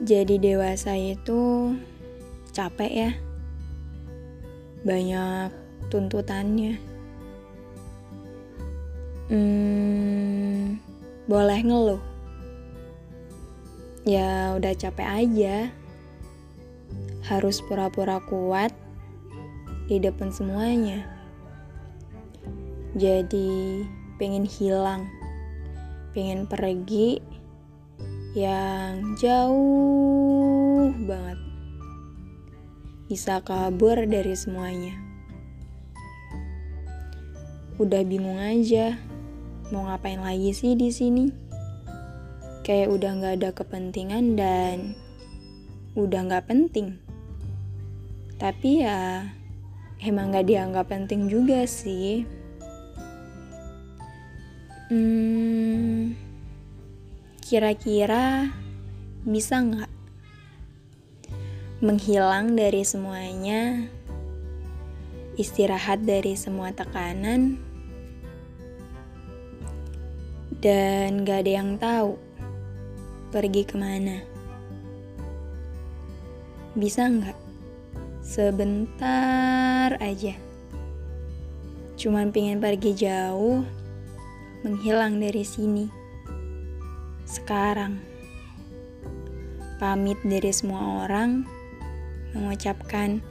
Jadi dewasa itu capek ya. Banyak tuntutannya. Hmm, boleh ngeluh. Ya udah capek aja. Harus pura-pura kuat di depan semuanya. Jadi pengen hilang, pengen pergi yang jauh banget. Bisa kabur dari semuanya. Udah bingung aja mau ngapain lagi sih di sini. Kayak udah nggak ada kepentingan dan udah nggak penting. Tapi ya emang nggak dianggap penting juga sih. Hmm, Kira-kira bisa nggak menghilang dari semuanya, istirahat dari semua tekanan, dan gak ada yang tahu pergi ke mana? Bisa nggak? Sebentar aja. Cuman pengen pergi jauh, menghilang dari sini sekarang. Pamit dari semua orang, mengucapkan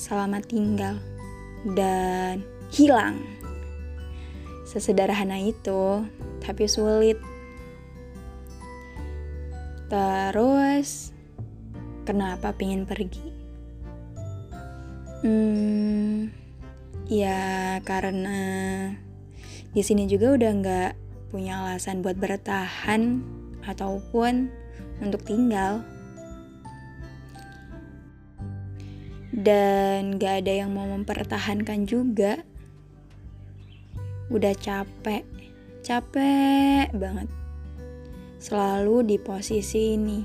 selamat tinggal dan hilang. Sesederhana itu, tapi sulit. Terus, kenapa pengen pergi? Hmm, ya karena di sini juga udah nggak punya alasan buat bertahan ataupun untuk tinggal. Dan gak ada yang mau mempertahankan juga. Udah capek, capek banget. Selalu di posisi ini.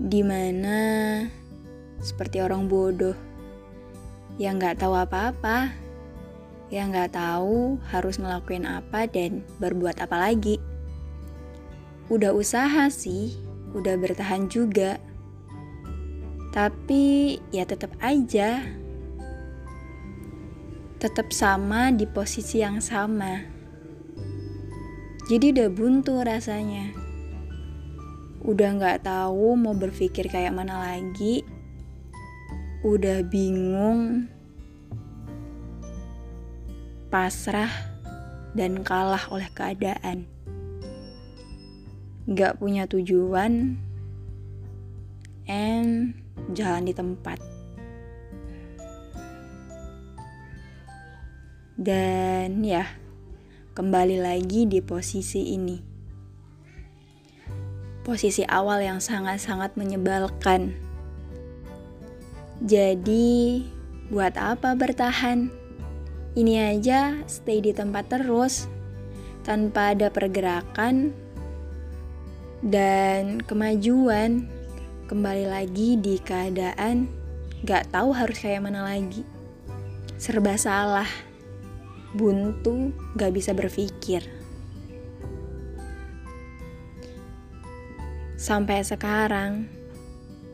Di mana seperti orang bodoh yang gak tahu apa-apa yang nggak tahu harus ngelakuin apa dan berbuat apa lagi. Udah usaha sih, udah bertahan juga. Tapi ya tetap aja. Tetap sama di posisi yang sama. Jadi udah buntu rasanya. Udah nggak tahu mau berpikir kayak mana lagi. Udah bingung pasrah, dan kalah oleh keadaan. Gak punya tujuan, and jalan di tempat. Dan ya, kembali lagi di posisi ini. Posisi awal yang sangat-sangat menyebalkan. Jadi, buat apa bertahan? Ini aja stay di tempat terus tanpa ada pergerakan dan kemajuan. Kembali lagi di keadaan gak tahu harus kayak mana lagi. Serba salah buntu gak bisa berpikir. Sampai sekarang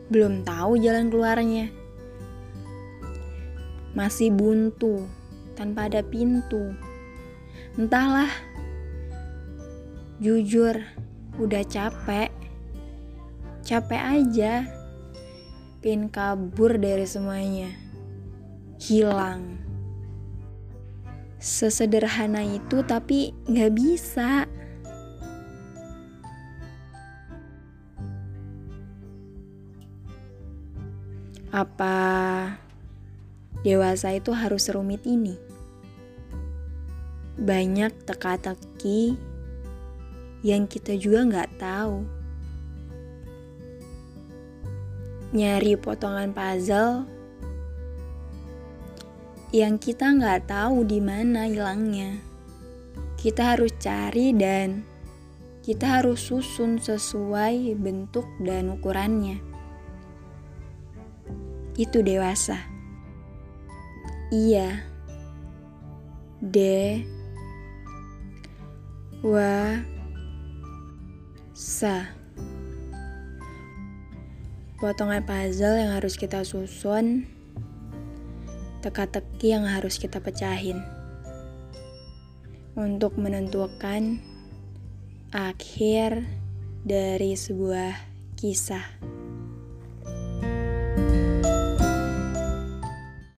belum tahu jalan keluarnya. Masih buntu tanpa ada pintu. Entahlah, jujur, udah capek, capek aja, pin kabur dari semuanya, hilang. Sesederhana itu, tapi nggak bisa. Apa dewasa itu harus serumit ini? Banyak teka-teki yang kita juga nggak tahu. Nyari potongan puzzle yang kita nggak tahu di mana hilangnya. Kita harus cari dan kita harus susun sesuai bentuk dan ukurannya. Itu dewasa. Iya. De wa sa. Potongan puzzle yang harus kita susun. Teka-teki yang harus kita pecahin. Untuk menentukan akhir dari sebuah kisah.